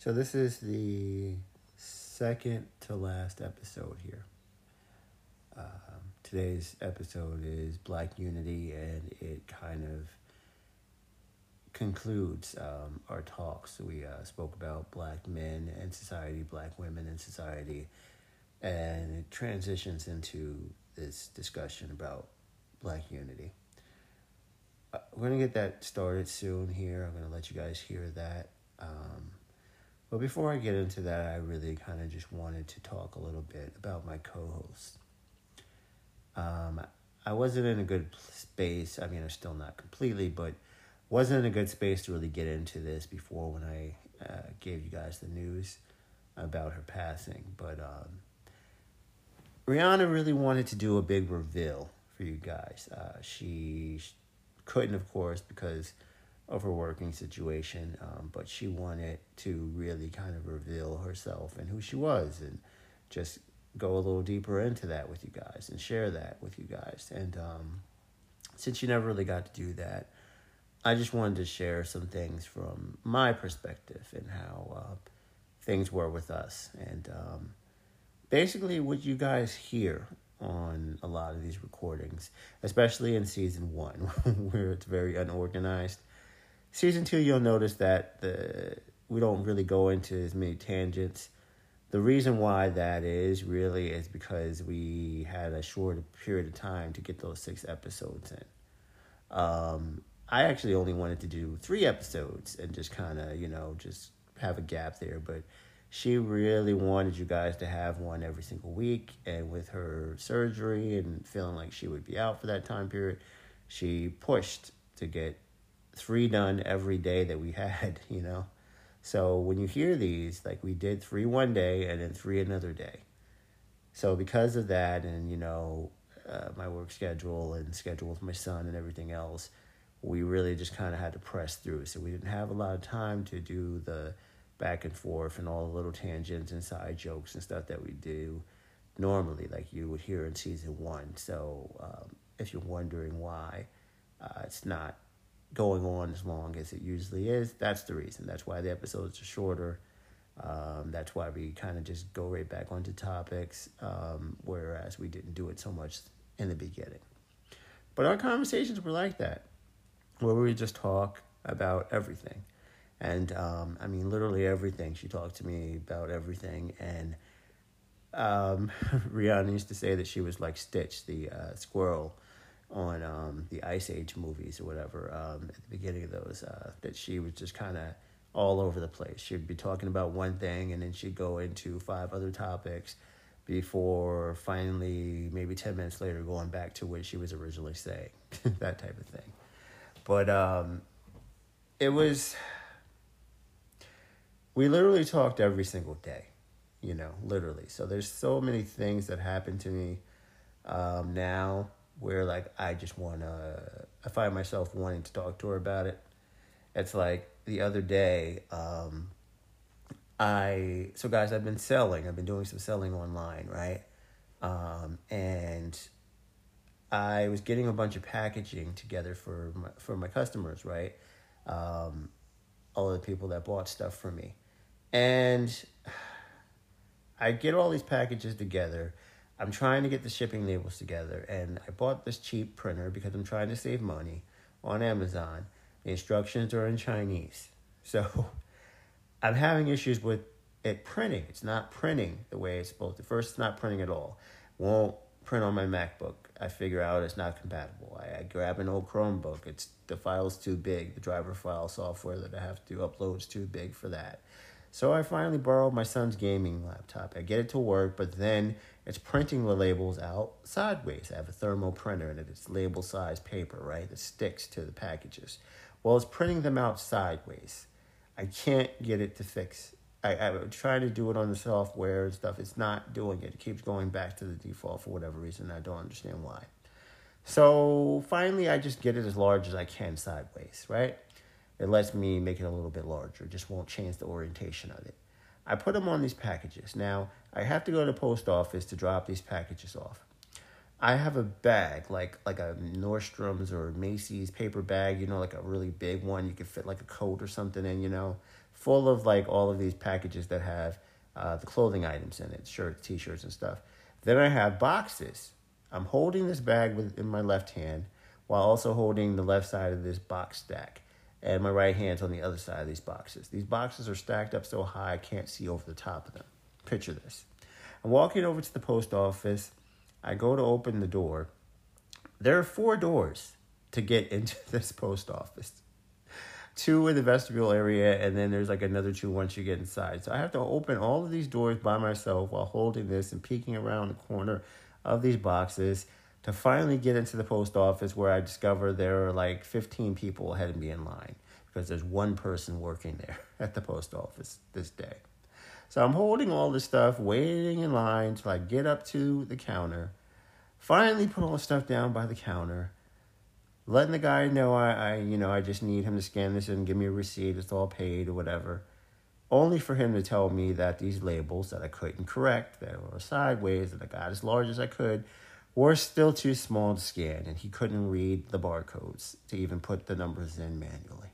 So this is the second to last episode here. Um, today's episode is Black Unity, and it kind of concludes um, our talks. We uh, spoke about black men and society, black women and society, and it transitions into this discussion about black unity. Uh, we're going to get that started soon here. I'm going to let you guys hear that. Um, but before I get into that, I really kind of just wanted to talk a little bit about my co host. Um, I wasn't in a good space. I mean, I'm still not completely, but wasn't in a good space to really get into this before when I uh, gave you guys the news about her passing. But um, Rihanna really wanted to do a big reveal for you guys. Uh, she couldn't, of course, because of her working situation, um, but she wanted to really kind of reveal herself and who she was and just go a little deeper into that with you guys and share that with you guys. And um, since you never really got to do that, I just wanted to share some things from my perspective and how uh, things were with us. And um, basically, what you guys hear on a lot of these recordings, especially in season one, where it's very unorganized Season two, you'll notice that the we don't really go into as many tangents. The reason why that is really is because we had a short period of time to get those six episodes in. Um, I actually only wanted to do three episodes and just kind of, you know, just have a gap there. But she really wanted you guys to have one every single week. And with her surgery and feeling like she would be out for that time period, she pushed to get three done every day that we had, you know. So when you hear these, like we did three one day and then three another day. So because of that, and you know, uh, my work schedule and schedule with my son and everything else, we really just kind of had to press through. So we didn't have a lot of time to do the back and forth and all the little tangents and side jokes and stuff that we do normally, like you would hear in season one. So um, if you're wondering why, uh, it's not going on as long as it usually is. That's the reason. That's why the episodes are shorter. Um, that's why we kind of just go right back onto topics, um, whereas we didn't do it so much in the beginning. But our conversations were like that, where we just talk about everything. And um, I mean, literally everything. She talked to me about everything. And um, Rihanna used to say that she was like Stitch, the uh, squirrel on um, the Ice Age movies or whatever um, at the beginning of those uh, that she was just kind of all over the place. She'd be talking about one thing and then she'd go into five other topics before finally, maybe 10 minutes later, going back to what she was originally saying, that type of thing. But um, it was, we literally talked every single day, you know, literally. So there's so many things that happened to me um, now where like I just want to I find myself wanting to talk to her about it. It's like the other day um I so guys I've been selling. I've been doing some selling online, right? Um and I was getting a bunch of packaging together for my, for my customers, right? Um all the people that bought stuff from me. And I get all these packages together I'm trying to get the shipping labels together, and I bought this cheap printer because I'm trying to save money on Amazon. The instructions are in Chinese. So I'm having issues with it printing. It's not printing the way it's supposed to. First, it's not printing at all. Won't print on my MacBook. I figure out it's not compatible. I, I grab an old Chromebook. It's the file's too big. The driver file software that I have to upload is too big for that. So I finally borrowed my son's gaming laptop. I get it to work, but then it's printing the labels out sideways. I have a thermal printer and it's label size paper, right, that sticks to the packages. Well, it's printing them out sideways. I can't get it to fix. I, I'm trying to do it on the software and stuff. It's not doing it. It keeps going back to the default for whatever reason. I don't understand why. So finally, I just get it as large as I can sideways, right? it lets me make it a little bit larger. Just won't change the orientation of it. I put them on these packages. Now, I have to go to the post office to drop these packages off. I have a bag, like like a Nordstrom's or Macy's paper bag, you know, like a really big one you could fit like a coat or something in, you know, full of like all of these packages that have uh, the clothing items in it, shirts, t-shirts, and stuff. Then I have boxes. I'm holding this bag with in my left hand while also holding the left side of this box stack. And my right hand's on the other side of these boxes. These boxes are stacked up so high I can't see over the top of them. Picture this. I'm walking over to the post office. I go to open the door. There are four doors to get into this post office two in the vestibule area, and then there's like another two once you get inside. So I have to open all of these doors by myself while holding this and peeking around the corner of these boxes to finally get into the post office where I discover there are like 15 people ahead of me in line because there's one person working there at the post office this day. So I'm holding all this stuff, waiting in line till I get up to the counter, finally put all the stuff down by the counter letting the guy know I, I you know I just need him to scan this and give me a receipt. It's all paid or whatever. Only for him to tell me that these labels that I couldn't correct, that were sideways, that I got as large as I could, were still too small to scan, and he couldn't read the barcodes to even put the numbers in manually.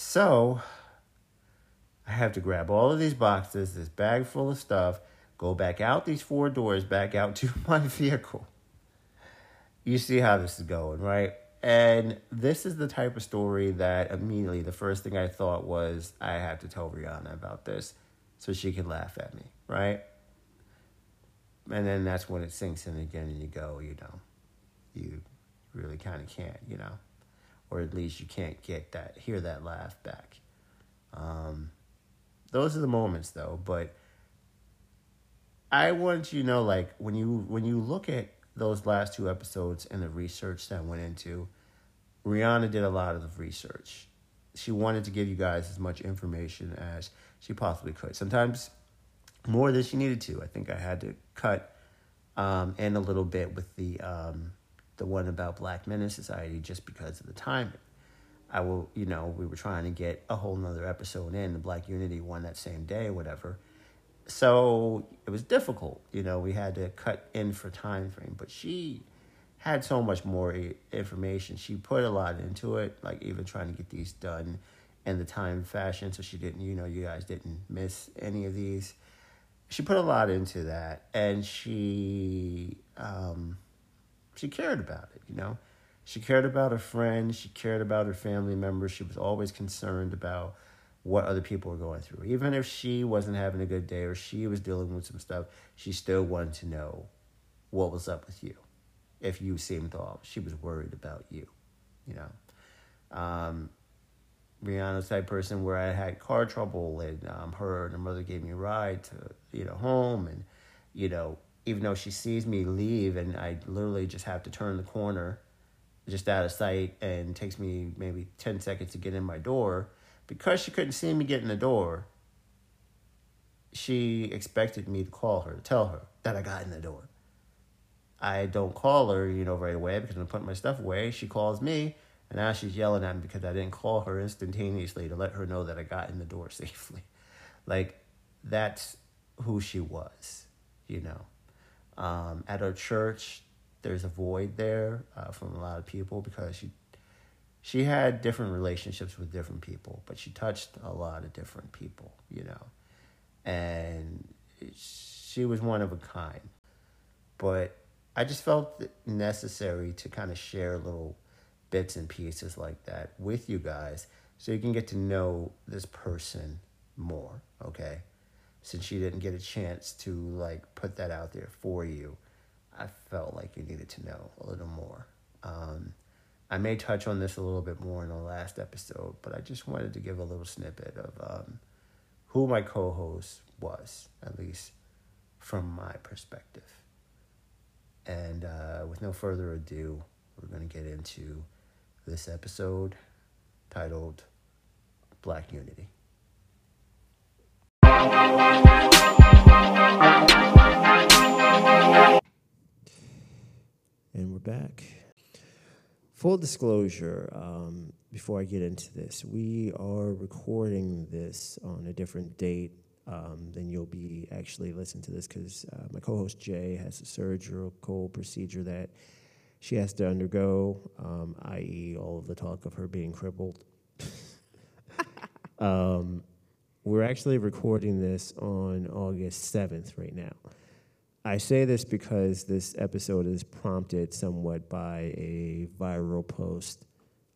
So I have to grab all of these boxes, this bag full of stuff, go back out these four doors, back out to my vehicle. You see how this is going, right? And this is the type of story that immediately the first thing I thought was I have to tell Rihanna about this so she can laugh at me, right? And then that's when it sinks in again and you go, you know, you really kind of can't, you know, or at least you can't get that, hear that laugh back. Um, those are the moments though, but I want you to know, like when you when you look at those last two episodes and the research that went into, Rihanna did a lot of the research. She wanted to give you guys as much information as she possibly could. Sometimes more than she needed to. I think I had to cut um, in a little bit with the um, the one about Black Men in Society just because of the timing. I will, you know, we were trying to get a whole nother episode in the Black Unity one that same day, whatever so it was difficult. You know, we had to cut in for time frame, but she had so much more information. She put a lot into it, like even trying to get these done in the time fashion, so she didn't, you know, you guys didn't miss any of these. She put a lot into that, and she um, she cared about it. You know, she cared about her friends. She cared about her family members. She was always concerned about what other people were going through. Even if she wasn't having a good day or she was dealing with some stuff, she still wanted to know what was up with you. If you seemed off, she was worried about you, you know. Um, Rihanna's type person where I had car trouble and um, her and her mother gave me a ride to, you know, home. And, you know, even though she sees me leave and I literally just have to turn the corner just out of sight and takes me maybe 10 seconds to get in my door, because she couldn't see me get in the door, she expected me to call her, to tell her that I got in the door. I don't call her, you know, right away because I'm putting my stuff away. She calls me, and now she's yelling at me because I didn't call her instantaneously to let her know that I got in the door safely. Like, that's who she was, you know. Um, at our church, there's a void there uh, from a lot of people because she she had different relationships with different people, but she touched a lot of different people, you know. And she was one of a kind. But I just felt necessary to kind of share little bits and pieces like that with you guys so you can get to know this person more, okay? Since you didn't get a chance to like put that out there for you, I felt like you needed to know a little more. Um, I may touch on this a little bit more in the last episode, but I just wanted to give a little snippet of um, who my co host was, at least from my perspective. And uh, with no further ado, we're going to get into this episode titled Black Unity. And we're back. Full disclosure, um, before I get into this, we are recording this on a different date um, than you'll be actually listening to this because uh, my co host Jay has a surgical procedure that she has to undergo, um, i.e., all of the talk of her being crippled. um, we're actually recording this on August 7th right now. I say this because this episode is prompted somewhat by a viral post.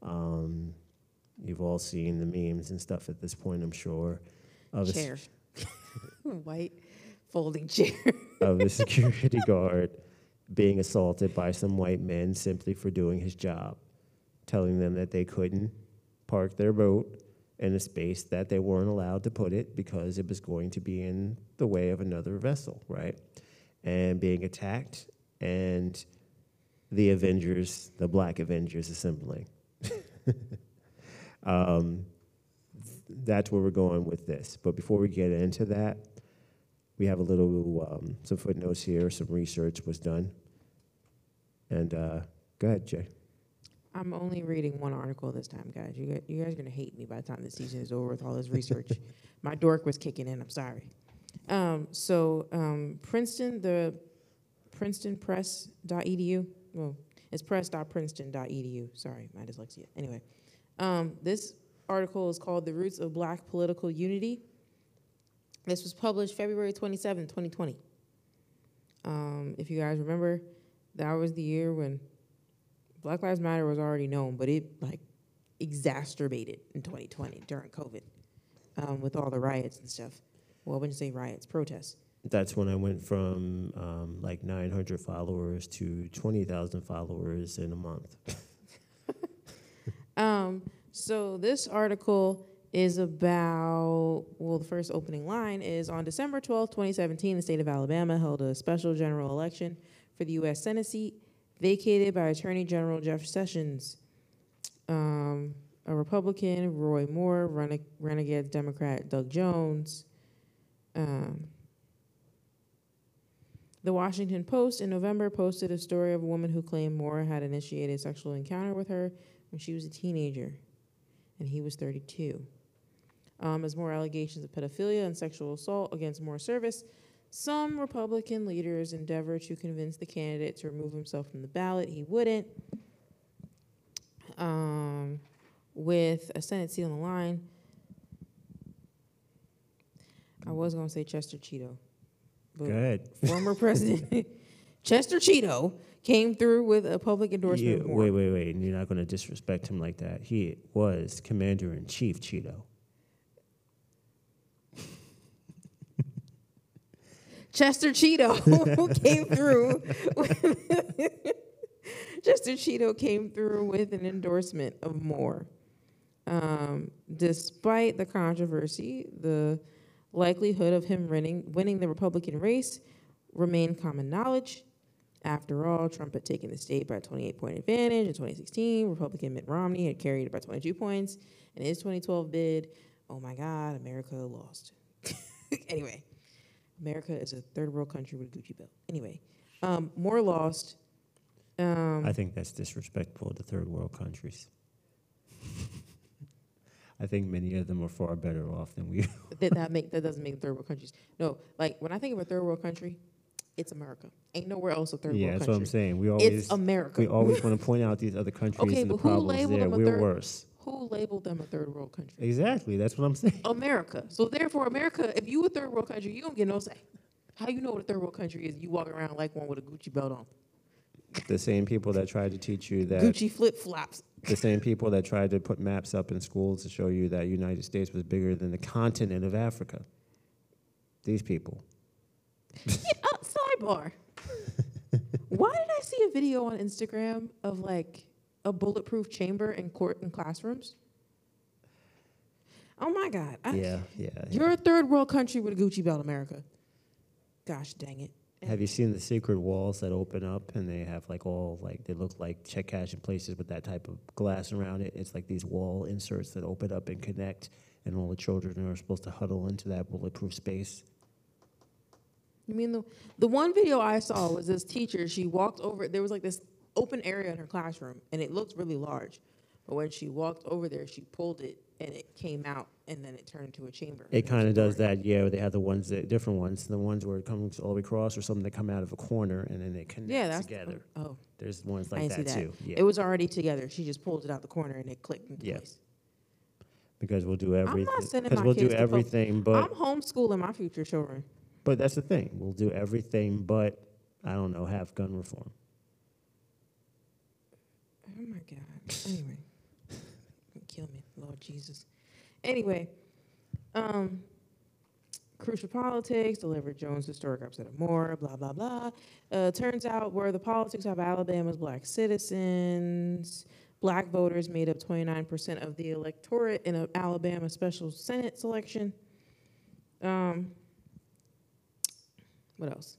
Um, you've all seen the memes and stuff at this point, I'm sure. Of chair. A, White folding chair. of a security guard being assaulted by some white men simply for doing his job, telling them that they couldn't park their boat in a space that they weren't allowed to put it because it was going to be in the way of another vessel, right? And being attacked, and the Avengers, the Black Avengers, assembling. um, that's where we're going with this. But before we get into that, we have a little um, some footnotes here. Some research was done and uh, go ahead, Jay. I'm only reading one article this time, guys. You guys, you guys are gonna hate me by the time the season is over with all this research. My dork was kicking in. I'm sorry. Um, so um, Princeton, the PrincetonPress.edu. Well, it's press.princeton.edu. Sorry, my dyslexia. Anyway, um, this article is called "The Roots of Black Political Unity." This was published February 27, 2020. Um, if you guys remember, that was the year when Black Lives Matter was already known, but it like exacerbated in 2020 during COVID um, with all the riots and stuff. Well, I wouldn't say riots, protests. That's when I went from um, like 900 followers to 20,000 followers in a month. um, so this article is about, well, the first opening line is on December 12, 2017, the state of Alabama held a special general election for the U.S. Senate seat, vacated by Attorney General Jeff Sessions. Um, a Republican, Roy Moore, rene- renegade Democrat Doug Jones. Um, the Washington Post in November posted a story of a woman who claimed Moore had initiated a sexual encounter with her when she was a teenager, and he was 32. Um, as more allegations of pedophilia and sexual assault against Moore service, some Republican leaders endeavored to convince the candidate to remove himself from the ballot. He wouldn't. Um, with a Senate seat on the line, I was going to say Chester Cheeto. But Good. Former President Chester Cheeto came through with a public endorsement. You, wait, wait, wait. You're not going to disrespect him like that. He was Commander in Chief Cheeto. Chester Cheeto came through. Chester Cheeto came through with an endorsement of Moore. Um, despite the controversy, the likelihood of him winning, winning the Republican race remained common knowledge. After all, Trump had taken the state by a 28 point advantage in 2016. Republican Mitt Romney had carried it by 22 points. In his 2012 bid, oh my God, America lost. anyway, America is a third world country with a Gucci belt. Anyway, um, Moore lost. Um, I think that's disrespectful to third world countries. I think many of them are far better off than we. that, that make that doesn't make third world countries. No, like when I think of a third world country, it's America. Ain't nowhere else a third yeah, world country. Yeah, that's what I'm saying. We always it's America. We always want to point out these other countries okay, and the problems there. We're worse. Who labeled them a third world country? Exactly. That's what I'm saying. America. So therefore, America, if you a third world country, you don't get no say. How you know what a third world country is? You walk around like one with a Gucci belt on. The same people that tried to teach you that Gucci flip flops. The same people that tried to put maps up in schools to show you that United States was bigger than the continent of Africa. These people. yeah, uh, sidebar. Why did I see a video on Instagram of like a bulletproof chamber in court and classrooms? Oh my God. I, yeah, yeah. You're a third world country with a Gucci belt, America. Gosh dang it. Have you seen the secret walls that open up and they have like all like they look like check cash in places with that type of glass around it? It's like these wall inserts that open up and connect, and all the children are supposed to huddle into that bulletproof space. You mean the the one video I saw was this teacher. She walked over. There was like this open area in her classroom, and it looked really large. But when she walked over there, she pulled it and it came out and then it turned into a chamber. It kind of does that, yeah, they have the ones that, different ones, the ones where it comes all the way across or something that come out of a corner and then they connect Yeah, that's together. Oh, There's ones I like didn't that see that. too, yeah. it was already together. She just pulled it out the corner and it clicked into Yeah. place. Because we'll do not everything, sending because my we'll do kids to everything, but, I'm homeschooling my future children. but that's the thing, we'll do everything but, I don't know, have gun reform. Oh my God. Anyway, kill me, Lord Jesus. Anyway, um, crucial politics, delivered Jones historic upset of Moore, blah blah blah. Uh, turns out where the politics of Alabama's black citizens, black voters made up 29% of the electorate in an Alabama special Senate selection. Um, what else?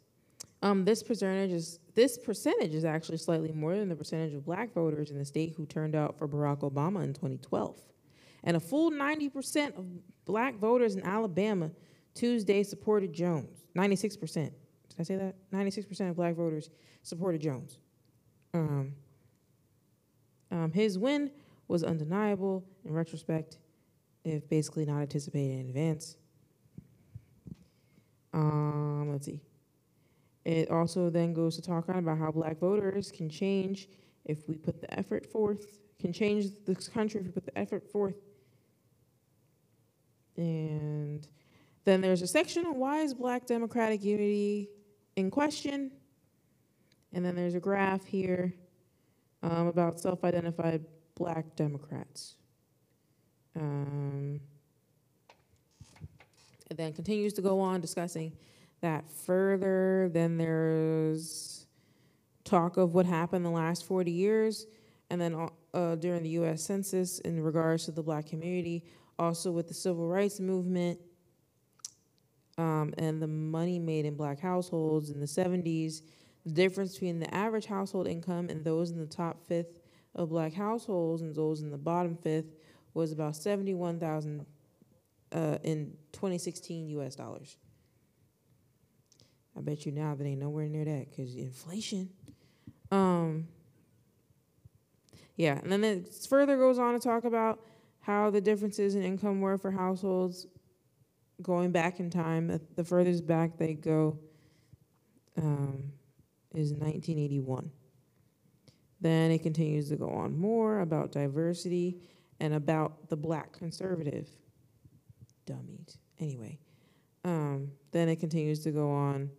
Um, this percentage is this percentage is actually slightly more than the percentage of black voters in the state who turned out for Barack Obama in 2012. And a full 90% of black voters in Alabama Tuesday supported Jones. 96%. Did I say that? 96% of black voters supported Jones. Um, um, his win was undeniable in retrospect, if basically not anticipated in advance. Um, let's see. It also then goes to talk on about how black voters can change if we put the effort forth, can change this country if we put the effort forth. And then there's a section on why is black democratic unity in question. And then there's a graph here um, about self identified black Democrats. Um, it then continues to go on discussing that further. Then there's talk of what happened the last 40 years, and then uh, during the U.S. Census in regards to the black community, also with the civil rights movement um, and the money made in black households in the 70s, the difference between the average household income and those in the top fifth of black households and those in the bottom fifth was about 71,000 uh, in 2016 U.S. dollars. I bet you now that ain't nowhere near that because inflation. Um, yeah, and then it further goes on to talk about how the differences in income were for households going back in time. The- The furthest back they go um, is 1981. Then it continues to go on more about diversity and about the black conservative. Dummies. Anyway, um, then it continues to go on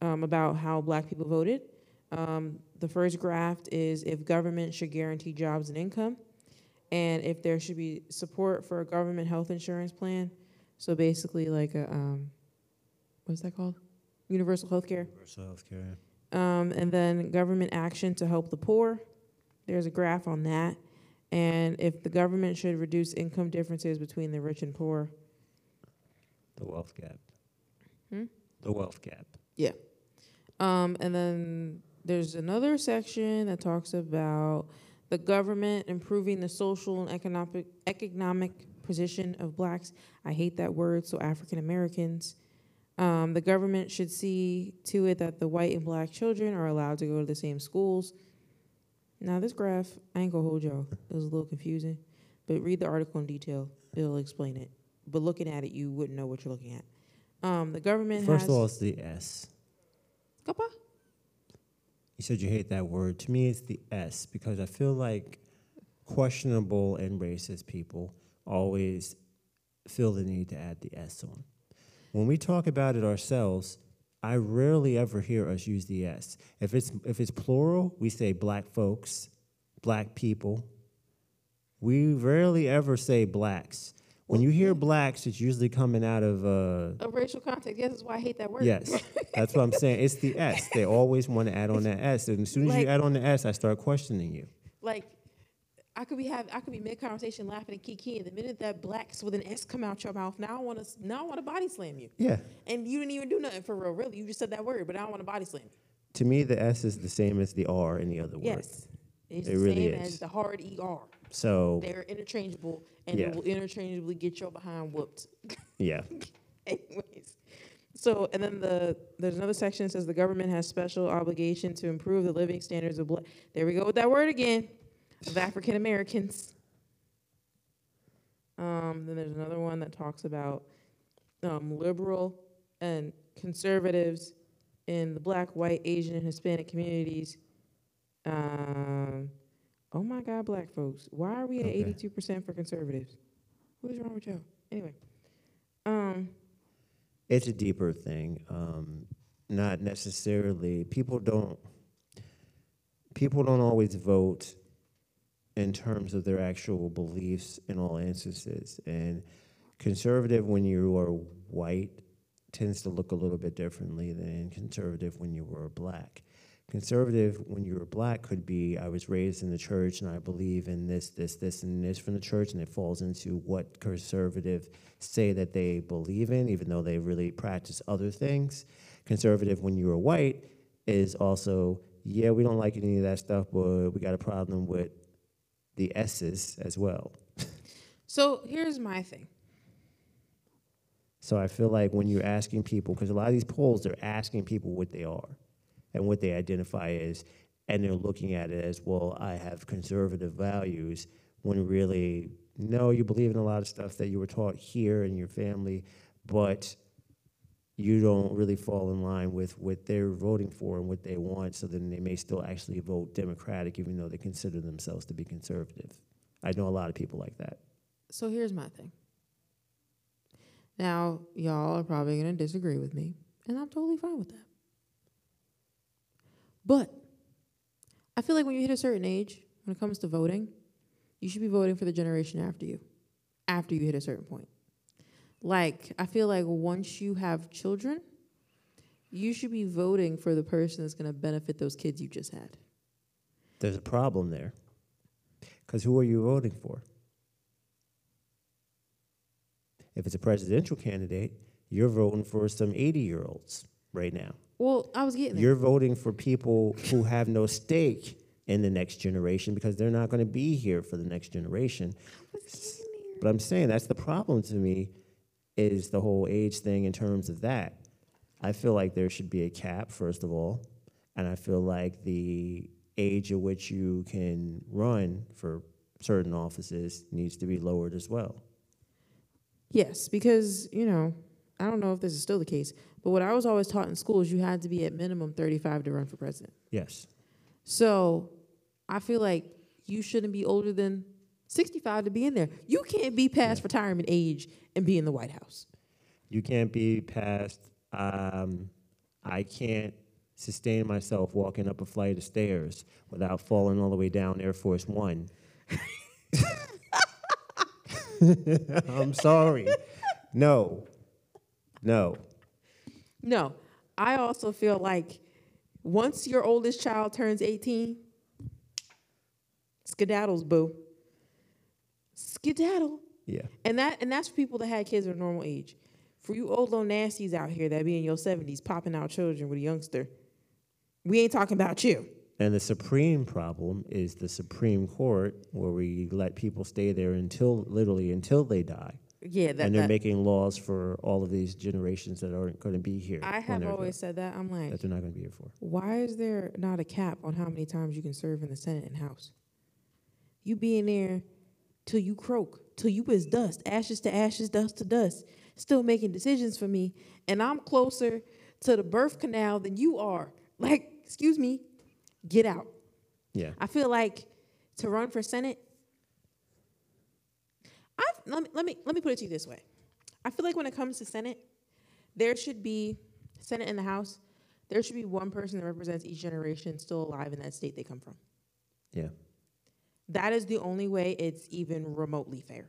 um, about how black people voted. Um, the first graph is if government should guarantee jobs and income, and if there should be support for a government health insurance plan. So basically, like a um, what's that called? Universal health care. Universal healthcare. Um, and then government action to help the poor. There's a graph on that. And if the government should reduce income differences between the rich and poor. The wealth gap. Hmm? The wealth gap. Um, and then there's another section that talks about the government improving the social and economic economic position of blacks. I hate that word, so African Americans. Um, the government should see to it that the white and black children are allowed to go to the same schools. Now, this graph, I ain't gonna hold y'all. It was a little confusing, but read the article in detail. It'll explain it. But looking at it, you wouldn't know what you're looking at. Um, the government First has. of all, it's the S. You said you hate that word. To me, it's the S because I feel like questionable and racist people always feel the need to add the S on. When we talk about it ourselves, I rarely ever hear us use the S. If it's if it's plural, we say black folks, black people. We rarely ever say blacks. When you hear blacks, it's usually coming out of uh, A racial context. Yes, that's why I hate that word. Yes, that's what I'm saying. It's the S. They always want to add on that S, and as soon as Like- you add on the S, I start questioning you. Like, I could be have I could be mid conversation laughing and kiki, and the minute that blacks with an S come out your mouth, now I want to now I want to body slam you. Yeah. And you didn't even do nothing for real, really. You just said that word, but I want to body slam you. To me, the S is the same as the R in the other word. Yes, it's It the really same is. as the hard er. So They're interchangeable, and Yeah. it will interchangeably get your behind whooped. yeah, Anyways, so and then the there's another section that says the government has special obligation to improve the living standards of black. There we go with that word again. of African Americans. Um, then there's another one that talks about um, liberal and conservatives in the black, white, Asian, and Hispanic communities. Um, oh my God, black folks, why are we at Okay. 82% for conservatives? What is wrong with y'all? Anyway, um, It's a deeper thing. Um, not necessarily people don't people don't always vote in terms of their actual beliefs in all instances. And conservative when you are white tends to look a little bit differently than conservative when you were black. Conservative when you were black could be I was raised in the church and I believe in this, this, this, and this from the church, and it falls into what conservative say that they believe in, even though they really practice other things. Conservative when you were white is also, yeah, we don't like any of that stuff, but we got a problem with the S's as well. so here's my thing. So I feel like when you're asking people, because a lot of these polls, they're asking people what they are and what they identify as, and they're looking at it as, well, I have conservative values, when really, no, you believe in a lot of stuff that you were taught here in your family, but you don't really fall in line with what they're voting for and what they want, so then they may still actually vote Democratic, even though they consider themselves to be conservative. I know a lot of people like that. So here's my thing. Now, y'all are probably going to disagree with me, and I'm totally fine with that. But I feel like when you hit a certain age, when it comes to voting, you should be voting for the generation after you, after you hit a certain point. Like, I feel like once you have children, you should be voting for the person that's going to benefit those kids you just had. There's a problem there. Because who are you voting for? If it's a presidential candidate, you're voting for some 80 year olds right now. Well, I was getting there. You're voting for people who have no stake in the next generation because they're not going to be here for the next generation. But I'm saying that's the problem to me is the whole age thing in terms of that. I feel like there should be a cap, first of all, and I feel like the age at which you can run for certain offices needs to be lowered as well. Yes, because, you know, I don't know if this is still the case, but what I was always taught in school is you had to be at minimum 35 to run for president. Yes. So I feel like you shouldn't be older than 65 to be in there. You can't be past retirement age and be in the White House. You can't be past, um, I can't sustain myself walking up a flight of stairs without falling all the way down Air Force One. I'm sorry. No. No. No, I also feel like once your oldest child turns 18, skedaddles, boo. Skedaddle. Yeah. And that and that's for people that had kids at a normal age. For you old little nasties out here that be in your 70s popping out children with a youngster, we ain't talking about you. And the supreme problem is the Supreme Court, where we let people stay there until literally until they die. Yeah, that, and they're that making laws for all of these generations that aren't going to be here. I when have they're always said that. I'm like, that they're not going to be here for. why is there not a cap on how many times you can serve in the Senate and House? You be in there till you croak, till you is dust, ashes to ashes, dust to dust, still making decisions for me, and I'm closer to the birth canal than you are. Like, excuse me, get out. Yeah. I feel like to run for Senate, let me, let me let me put it to you this way. I feel like when it comes to Senate, there should be Senate and the House. There should be one person that represents each generation still alive in that state they come from. Yeah. That is the only way it's even remotely fair.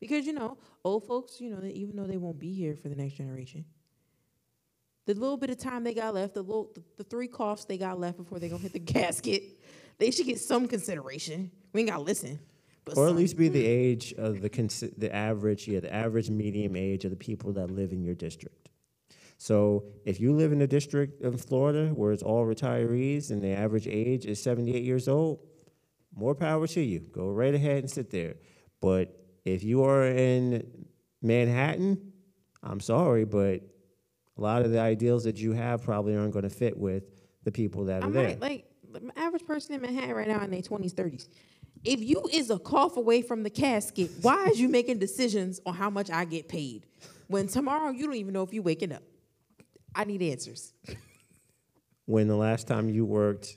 Because you know, old folks, you know, even though they won't be here for the next generation, the little bit of time they got left, the little, the, the three coughs they got left before they gonna hit the casket, they should get some consideration. We ain't gotta listen, Or at least be the age of the the average, yeah, the average medium age of the people that live in your district. So if you live in a district in Florida where it's all retirees and the average age is 78 years old, more power to you. Go right ahead and sit there. But if you are in Manhattan, I'm sorry, but a lot of the ideals that you have probably aren't going to fit with the people that I are there. like the average person in Manhattan right now in their twenties, thirties. If you is a cough away from the casket, why is you making decisions on how much I get paid? When tomorrow you don't even know if you're waking up. I need answers. When the last time you worked,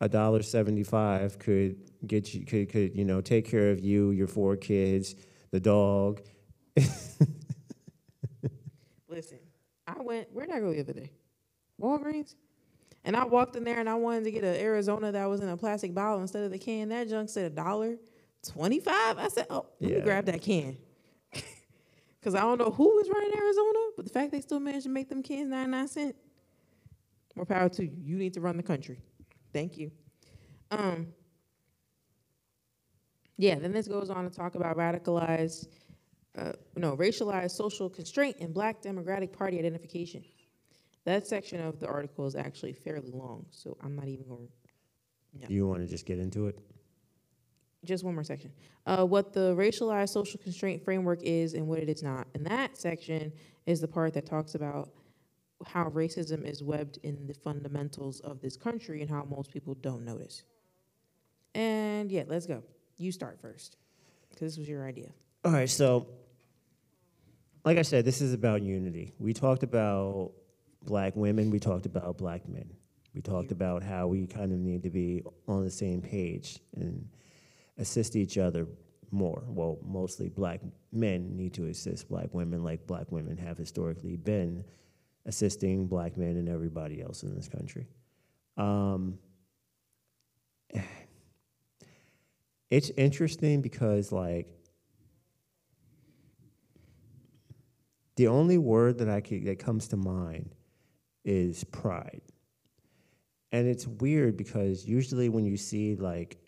a dollar seventy-five could get you, could, could, you know, take care of you, your four kids, the dog. Listen, I went, where'd I go the other day? Walgreens? And I walked in there and I wanted to get an Arizona that was in a plastic bottle instead of the can. That junk said a dollar twenty-five. I said, oh, let me grab that can. Because I don't know who is running Arizona, but the fact they still managed to make them cans 99 cents, more power to you. You need to run the country. Thank you. Um, yeah, then this goes on to talk about radicalized, uh, no, racialized social constraint and black Democratic Party identification. That section of the article is actually fairly long, so I'm not even going to You want to just get into it? just one more section. Uh, what the racialized social constraint framework is and what it is not. And that section is the part that talks about how racism is webbed in the fundamentals of this country and how most people don't notice. And yeah, let's go. You start first, because this was your idea. All right, so like I said, this is about unity. We talked about black women, we talked about black men. We talked about how we kind of need to be on the same page and assist each other more. Well, mostly black men need to assist black women like black women have historically been assisting black men and everybody else in this country. Um, it's interesting because like the only word that I could, that comes to mind is pride. And it's weird because usually when you see like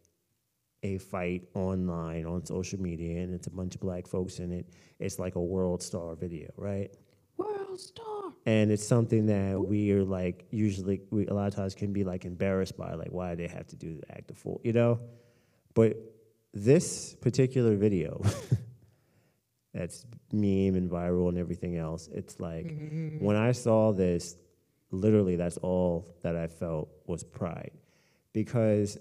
a fight online on social media and it's a bunch of black folks in it, it's like a world star video, right? World star. And it's something that we are like usually we a lot of times can be like embarrassed by, like why they have to do the act of fool, you know? But this particular video that's meme and viral and everything else, it's like mm-hmm. when I saw this, literally that's all that I felt was pride. Because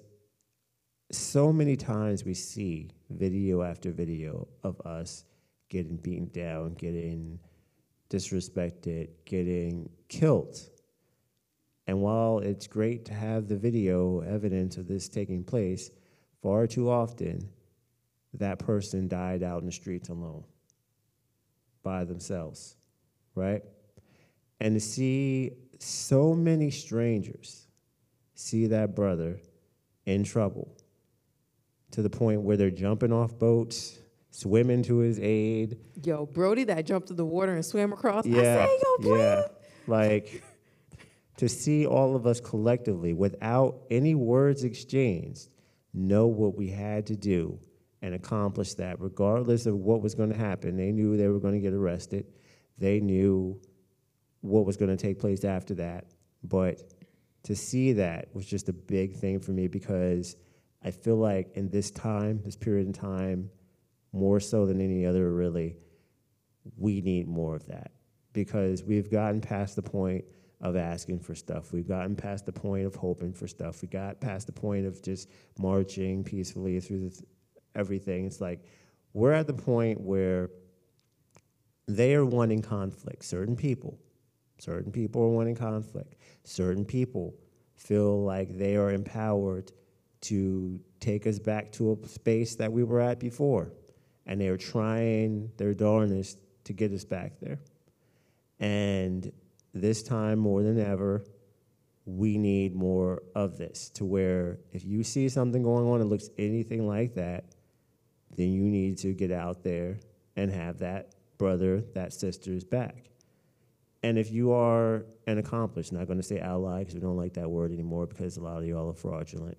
so many times we see video after video of us getting beaten down, getting disrespected, getting killed. And while it's great to have the video evidence of this taking place, far too often that person died out in the streets alone by themselves, right? And to see so many strangers see that brother in trouble to the point where they're jumping off boats, swimming to his aid, Yo, Brody that jumped in the water and swam across. I yeah, said, yo, yeah. Like to see all of us collectively, without any words exchanged, know what we had to do and accomplish that, regardless of what was going to happen. They knew they were going to get arrested. They knew what was going to take place after that. But to see that was just a big thing for me because I feel like in this time, this period in time, more so than any other, really, we need more of that because we've gotten past the point of asking for stuff. We've gotten past the point of hoping for stuff. We got past the point of just marching peacefully through the, everything. It's like we're at the point where they are wanting conflict. Certain people, certain people are wanting conflict. Certain people feel like they are empowered to take us back to a space that we were at before. And they're trying their darnest to get us back there. And this time more than ever, we need more of this to where if you see something going on that looks anything like that, then you need to get out there and have that brother, that sister's back. And if you are an accomplice, not going to say ally because we don't like that word anymore because a lot of y'all are fraudulent.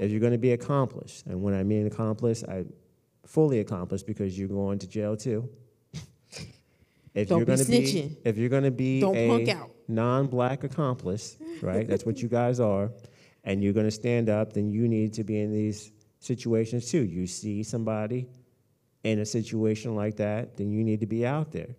If you're going to be accomplished, and when I mean accomplice, I fully accomplished because you're going to jail too. If Don't you're be gonna be, snitching. if you're going to be Don't a non-black accomplice, right? That's what you guys are, and you're going to stand up. Then you need to be in these situations too. You see somebody in a situation like that, then you need to be out there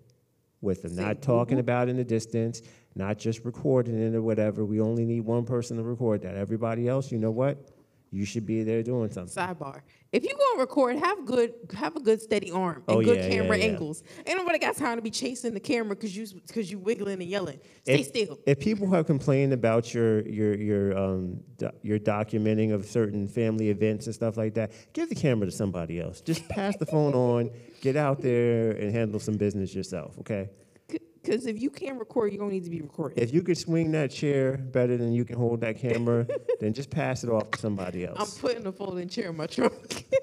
with them, not talking about in the distance, not just recording it or whatever. We only need one person to record that. Everybody else, you know what? You should be there doing something. Sidebar: If you gonna record, have good, have a good steady arm and Oh, good yeah, camera yeah, yeah. angles. Ain't nobody got time to be chasing the camera because you because you wiggling and yelling. Stay if, still. If people have complained about your your your um do, your documenting of certain family events and stuff like that, give the camera to somebody else. Just pass the phone on, get out there and handle some business yourself. Okay. Because if you can't record, you don't need to be recording. If you could swing that chair better than you can hold that camera, then just pass it off to somebody else. I'm else. putting a folding chair in my trunk.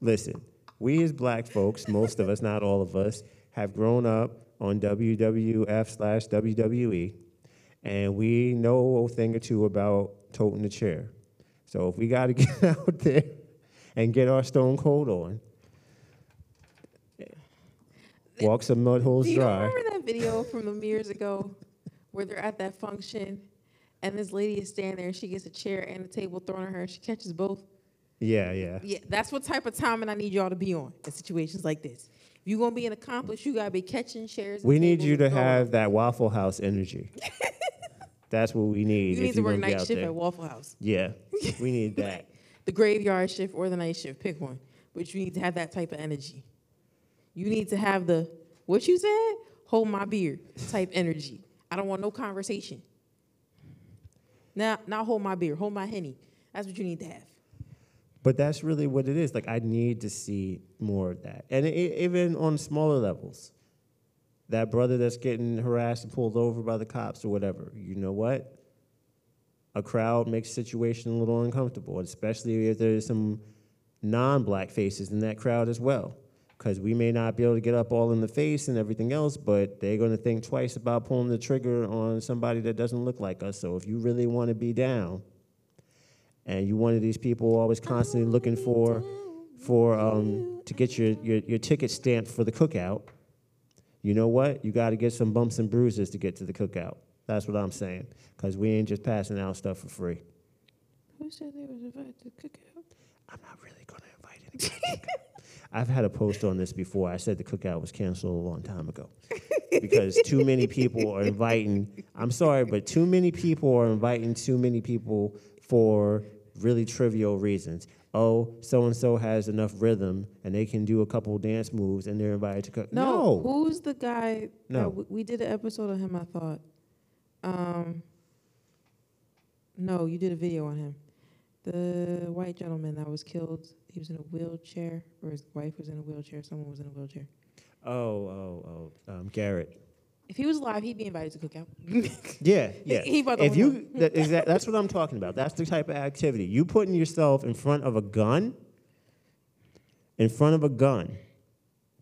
Listen, we as black folks, most of us, not all of us, have grown up on WWF slash WWE, and we know a thing or two about toting the chair. So if we got to get out there and get our stone cold on, walk some mud holes Do you dry. remember that video from them years ago where they're at that function and this lady is standing there and she gets a chair and a table thrown at her and she catches both? Yeah, yeah. Yeah, that's what type of timing I need y'all to be on in situations like this. If you're gonna be an accomplice, you gotta be catching chairs. We need you to throwing have that Waffle House energy. That's what we need. You if need to work night shift there. at Waffle House. Yeah, we need that. The graveyard shift or the night shift, pick one. But you need to have that type of energy. You need to have the what you said, hold my beer type energy. I don't want no conversation. Now, not hold my beer, hold my henny. That's what you need to have. But that's really what it is. Like I need to see more of that, and it, even on smaller levels. That brother that's getting harassed and pulled over by the cops or whatever. You know what? A crowd makes the situation a little uncomfortable, especially if there's some non-black faces in that crowd as well. Because we may not be able to get up all in the face and everything else, but they're going to think twice about pulling the trigger on somebody that doesn't look like us. So if you really want to be down, and you one of these people always constantly looking for for um, to get your, your, your ticket stamped for the cookout, you know what? You got to get some bumps and bruises to get to the cookout. That's what I'm saying. Because we ain't just passing out stuff for free. Who said they was invited to the cookout? I'm not really going to invite anybody. to the cookout. I've had a post on this before. I said the cookout was canceled a long time ago because too many people are inviting. I'm sorry, but too many people are inviting too many people for really trivial reasons. Oh, so and so has enough rhythm and they can do a couple dance moves and they're invited to cook. No, No, who's the guy? No. we, we did an episode of him. I thought. Um. No, you did a video on him. The white gentleman that was killed. He was in a wheelchair, or his wife was in a wheelchair. Someone was in a wheelchair. Oh, oh, oh, um, Garrett. If he was alive, he'd be invited to cookout. Yeah, yeah. He the if you, that, exact, that's what I'm talking about. That's the type of activity. You putting yourself in front of a gun, in front of a gun,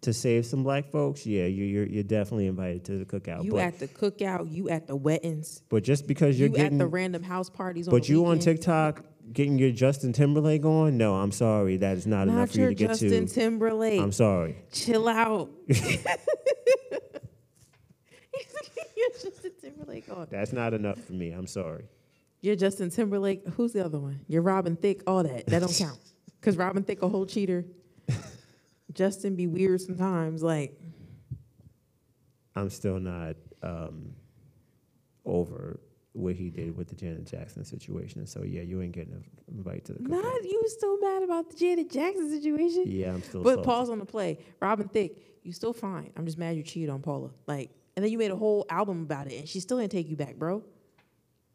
to save some black folks. Yeah, you, you're you're definitely invited to the cookout. you but, at the cookout. You at the weddings. but just because you're You getting, at the random house parties. On but you on. TikTok getting your Justin Timberlake on, no, I'm sorry, that is not, enough for you to get Justin to. Justin Timberlake. I'm sorry. Chill out. You're Justin Timberlake on. That's not enough for me. I'm sorry. You're Justin Timberlake. Who's the other one? You're Robin Thicke. All that. That don't count. Because Robin Thicke a whole cheater. Justin be weird sometimes. Like, I'm still not um, over what he did with the Janet Jackson situation. So yeah, you ain't getting an invite to the cookout. not you still mad about the Janet Jackson situation. Yeah, I'm still. But salty. pause on the play. Robin Thicke, you still fine. I'm just mad you cheated on Paula. Like, and then you made a whole album about it, and she still didn't take you back, bro.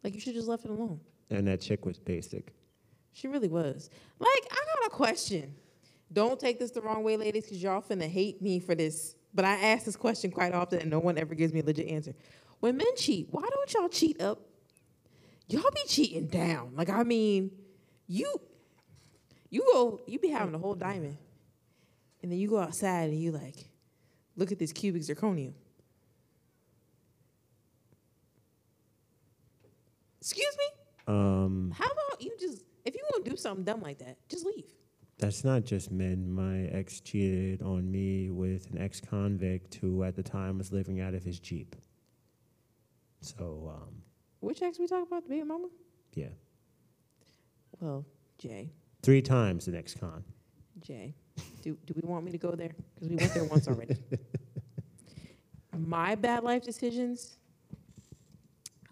Like, you should just left it alone. And that chick was basic. She really was. Like, I got a question. Don't take this the wrong way, ladies, because y'all finna hate me for this. But I ask this question quite often, and no one ever gives me a legit answer. When men cheat, why don't y'all cheat up? Y'all be cheating down. Like, I mean, you you go, you be having a whole diamond, and then you go outside and you like, look at this cubic zirconium. Excuse me? Um, How about you just, if you want to do something dumb like that, just leave. That's not just men. My ex cheated on me with an ex-convict who, at the time, was living out of his jeep. So um, Which ex we talk about? The baby mama? yeah, Well, Jay, three times an ex-con. Jay, do, do we want me to go there? Because we went there once already. My bad life decisions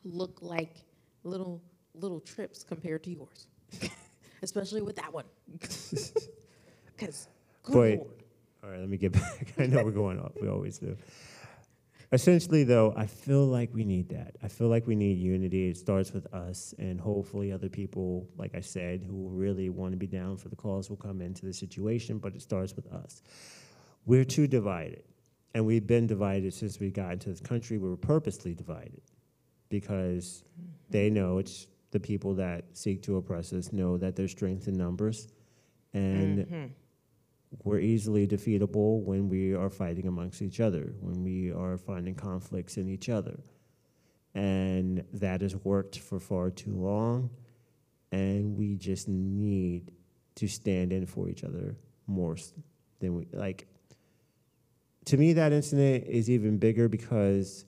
look like little little trips compared to yours, especially with that one. Because, good Lord. All right, let me get back. I know we're going off. We always do. Essentially, though, I feel like we need that. I feel like we need unity. It starts with us, and hopefully, other people, like I said, who really want to be down for the cause will come into the situation, but it starts with us. We're too divided, and we've been divided since we got into this country. We were purposely divided because they know it's the people that seek to oppress us know that there's strength in numbers, and Mhm. we're easily defeatable when we are fighting amongst each other, when we are finding conflicts in each other. And that has worked for far too long. And we just need to stand in for each other more than we like. To me, that incident is even bigger because,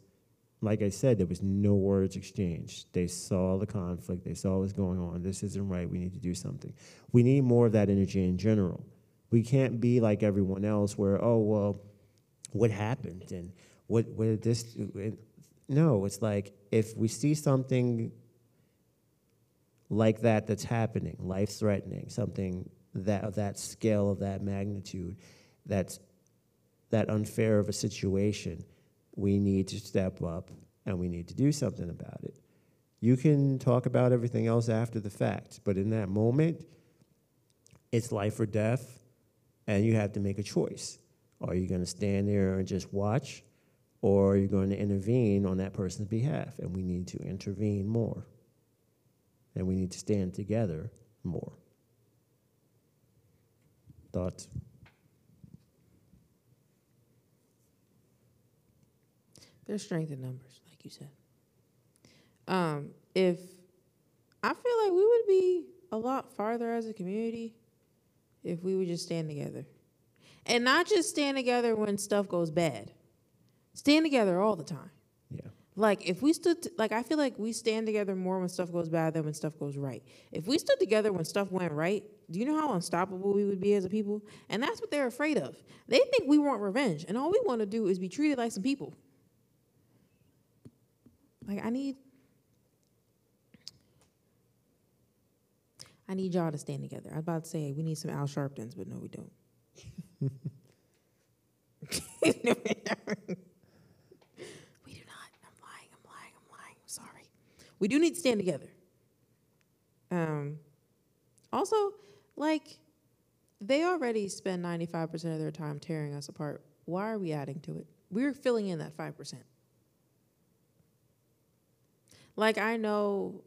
like I said, there was no words exchanged. They saw the conflict, they saw what was going on. This isn't right. We need to do something. We need more of that energy in general we can't be like everyone else where oh well what happened and what what did this do? No it's like if we see something like that that's happening life threatening something that of that scale of that magnitude that's that unfair of a situation we need to step up and we need to do something about it you can talk about everything else after the fact but in that moment it's life or death and you have to make a choice. Are you going to stand there and just watch, or are you going to intervene on that person's behalf? And we need to intervene more, and we need to stand together more. Thoughts? There's strength in numbers, like you said. Um, if I feel like we would be a lot farther as a community if we would just stand together. And not just stand together when stuff goes bad. Stand together all the time. Yeah. Like if we stood t- like I feel like we stand together more when stuff goes bad than when stuff goes right. If we stood together when stuff went right, do you know how unstoppable we would be as a people? And that's what they're afraid of. They think we want revenge, and all we want to do is be treated like some people. Like I need I need y'all to stand together. I was about to say we need some Al Sharptons, but no, we don't. we do not. I'm lying. I'm lying. I'm lying. I'm sorry. We do need to stand together. Um. Also, like they already spend 95% of their time tearing us apart. Why are we adding to it? We're filling in that 5%. Like I know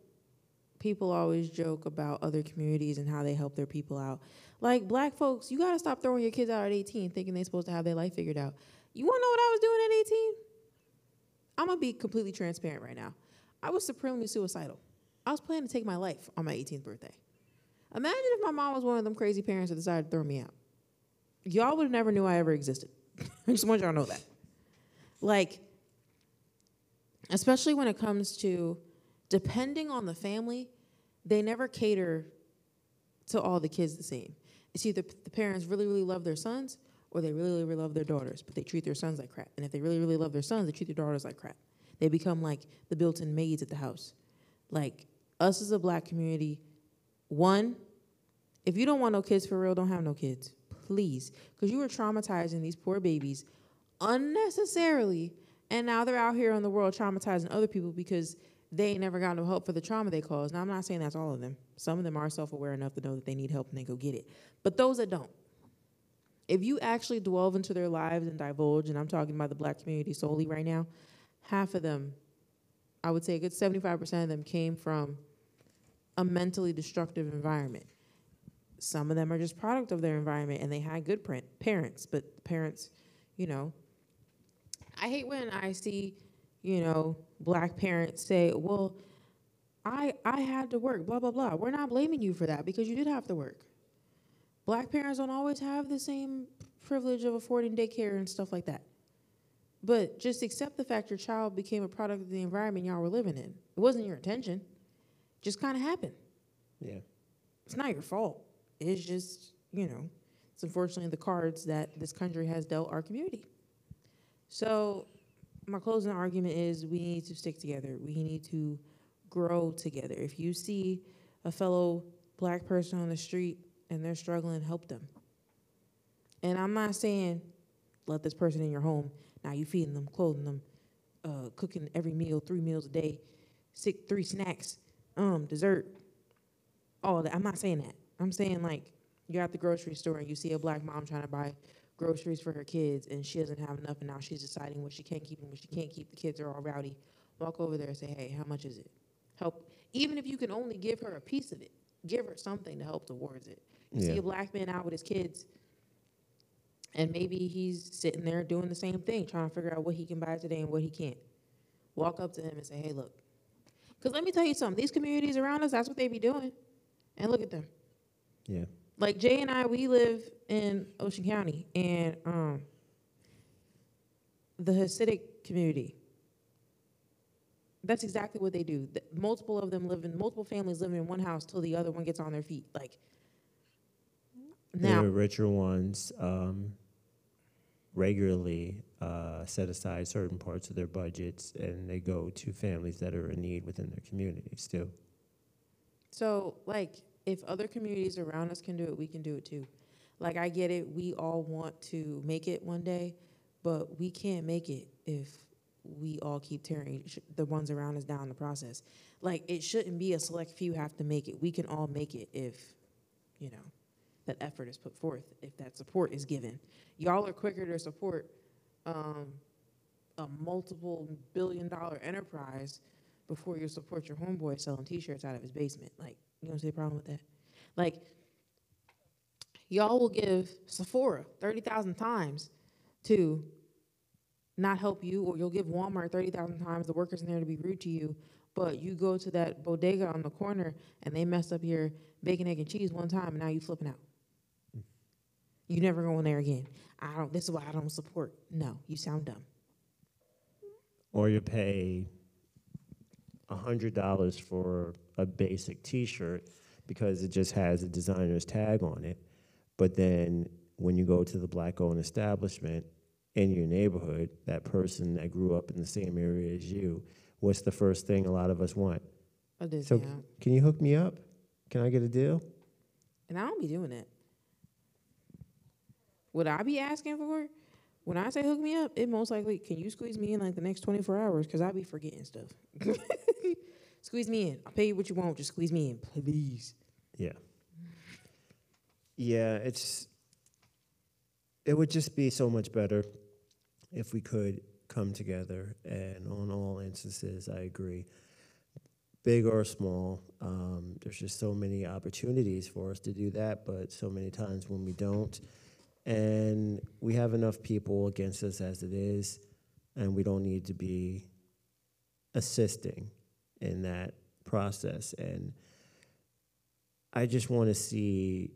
people always joke about other communities and how they help their people out. Like black folks, you gotta stop throwing your kids out at 18 thinking they're supposed to have their life figured out. You wanna know what I was doing at 18? I'm gonna be completely transparent right now. I was supremely suicidal. I was planning to take my life on my 18th birthday. Imagine if my mom was one of them crazy parents that decided to throw me out. Y'all would have never knew I ever existed. I just want y'all to know that. Like, especially when it comes to depending on the family, they never cater to all the kids the same. It's either the parents really, really love their sons or they really, really love their daughters, but they treat their sons like crap. And if they really, really love their sons, they treat their daughters like crap. They become like the built in maids at the house. Like, us as a black community, one, if you don't want no kids for real, don't have no kids, please. Because you are traumatizing these poor babies unnecessarily. And now they're out here in the world traumatizing other people because they ain't never got no help for the trauma they caused. Now, I'm not saying that's all of them. Some of them are self aware enough to know that they need help and they go get it. But those that don't, if you actually delve into their lives and divulge, and I'm talking about the black community solely right now, half of them, I would say a good 75% of them came from a mentally destructive environment. Some of them are just product of their environment and they had good parents, but parents, you know, I hate when I see, you know, black parents say, "Well, I I had to work, blah blah blah." We're not blaming you for that because you did have to work. Black parents don't always have the same privilege of affording daycare and stuff like that. But just accept the fact your child became a product of the environment y'all were living in. It wasn't your intention. Just kind of happened. Yeah. It's not your fault. It's just, you know, it's unfortunately the cards that this country has dealt our community. So, my closing argument is we need to stick together. We need to grow together. If you see a fellow black person on the street and they're struggling, help them. And I'm not saying let this person in your home. Now you feeding them, clothing them, uh, cooking every meal, three meals a day, six, three snacks, um, dessert, all that. I'm not saying that. I'm saying like you're at the grocery store and you see a black mom trying to buy groceries for her kids and she doesn't have enough and now she's deciding what she can't keep and what she can't keep. The kids are all rowdy. Walk over there and say, hey, how much is it? Help. Even if you can only give her a piece of it, give her something to help towards it. You see a black man out with his kids and maybe he's sitting there doing the same thing, trying to figure out what he can buy today and what he can't. Walk up to him and say, hey, look. Because let me tell you something, these communities around us, that's what they be doing. And look at them. Yeah. Like Jay and I, we live in Ocean County, and um, the Hasidic community. That's exactly what they do. The- multiple of them live in multiple families live in one house till the other one gets on their feet. Like now, the richer ones um, regularly uh, set aside certain parts of their budgets and they go to families that are in need within their communities too. So, like, if other communities around us can do it, we can do it too. Like, I get it. We all want to make it one day, but we can't make it if we all keep tearing the ones around us down in the process. Like, it shouldn't be a select few have to make it. We can all make it if, you know, that effort is put forth, if that support is given. Y'all are quicker to support um, a multiple billion dollar enterprise before you support your homeboy selling T-shirts out of his basement. Like, you don't see a problem with that? Like, y'all will give Sephora thirty thousand times to not help you, or you'll give Walmart thirty thousand times the workers in there to be rude to you. But you go to that bodega on the corner and they mess up your bacon, egg, and cheese one time, and now you flipping out. Hmm. You never go in there again. I don't. This is why I don't support. No, you sound dumb. Or you pay hundred dollars for a basic T-shirt because it just has a designer's tag on it, but then when you go to the black-owned establishment in your neighborhood, that person that grew up in the same area as you, what's the first thing a lot of us want? A So discount. can you hook me up? Can I get a deal? And I don't be doing that. Would I be asking for, when I say hook me up, it most likely, can you squeeze me in like the next 24 hours? Because I'll be forgetting stuff. squeeze me in. I'll pay you what you want. Just squeeze me in, please. Yeah. Yeah, it's it would just be so much better if we could come together and on all instances I agree. Big or small, um, there's just so many opportunities for us to do that, but so many times when we don't. And we have enough people against us as it is, and we don't need to be assisting in that process. And I just want to see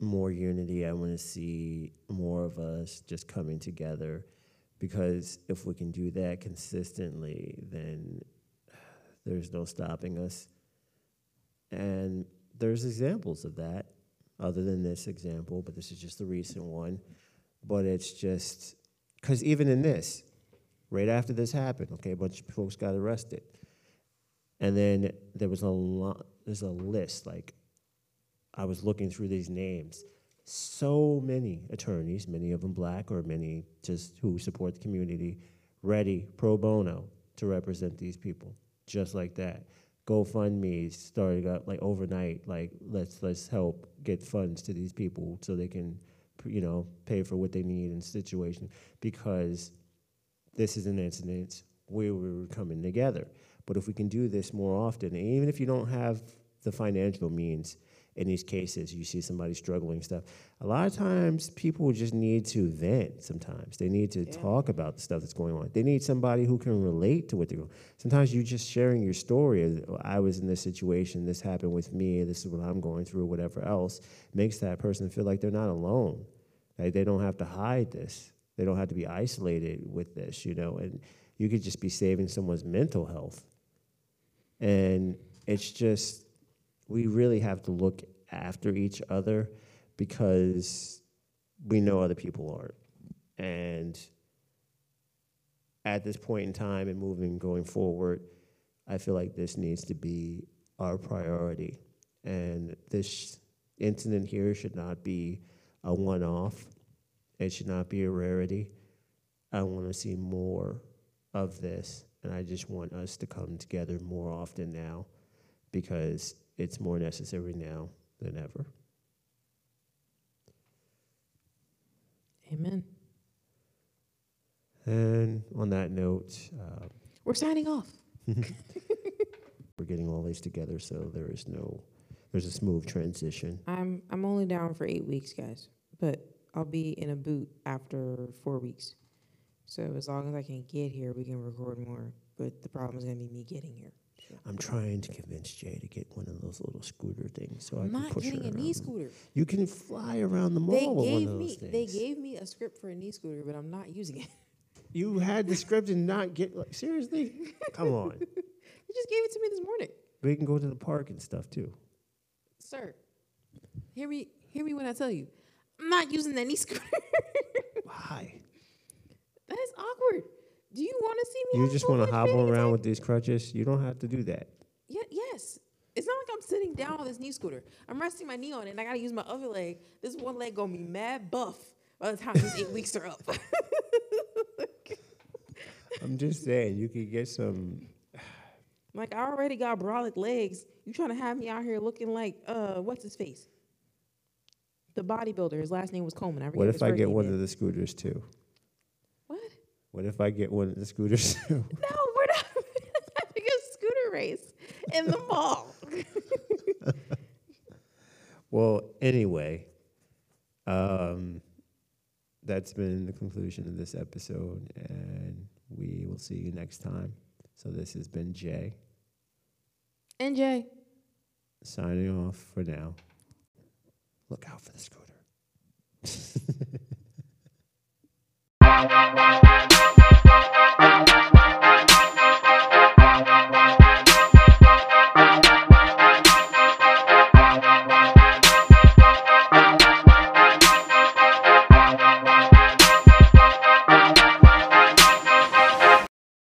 more unity. I want to see more of us just coming together because if we can do that consistently, then there's no stopping us. And there's examples of that, other than this example, but this is just the recent one. But it's just because even in this, right after this happened, okay, a bunch of folks got arrested. And then there was a lot, there's a list, like I was looking through these names. So many attorneys, many of them black or many just who support the community, ready pro bono to represent these people, just like that. GoFundMe started up like overnight, like let's let's help get funds to these people so they can, you know, pay for what they need in situation because this is an incident where we were coming together. But if we can do this more often, and even if you don't have the financial means, in these cases, you see somebody struggling stuff. A lot of times, people just need to vent. Sometimes they need to Yeah. talk about the stuff that's going on. They need somebody who can relate to what they're going. Sometimes you just sharing your story. Oh, I was in this situation. This happened with me. This is what I'm going through. Whatever else makes that person feel like they're not alone. Like they don't have to hide this. They don't have to be isolated with this. You know, and you could just be saving someone's mental health. And it's just we really have to look after each other because we know other people aren't. And at this point in time and moving going forward, I feel like this needs to be our priority. And this incident here should not be a one off, it should not be a rarity. I want to see more of this, and I just want us to come together more often now because it's more necessary now than ever. Amen. And on that note, uh, We're signing off. we're getting all these together, so there is no, there's a smooth transition. I'm I'm only down for eight weeks, guys, but I'll be in a boot after four weeks. So as long as I can get here, we can record more. But the problem is gonna be me getting here. I'm trying to convince Jay to get one of those little scooter things so I I'm can not push getting her a knee around. scooter. You can fly around the They mall with one gave of those me things. they gave me a script for a knee scooter, but I'm not using it. You had the script and not get like seriously. Come on, They just gave it to me this morning, we can go to the park and stuff too. sir. Hear me, hear me when I tell you, I'm not using that knee scooter. Why? that is awkward. Do you want to see me? You just want to hobble around attack? with these crutches? You don't have to do that. Yeah, yes. It's not like I'm sitting down on this knee scooter. I'm resting my knee on it, and I gotta use my other leg. This one leg gonna be mad buff by the time these eight weeks are up. I'm just saying you could get some. like I already got brolic legs. You trying to have me out here looking like uh, what's his face? The bodybuilder. His last name was Coleman. I What if I get one of the scooters too? What if I get one of the scooters? no, we're not having a scooter race in the mall. well, anyway, um, that's been the conclusion of this episode, and we will see you next time. So this has been Jay. And Jay. Signing off for now. Look out for the scooter.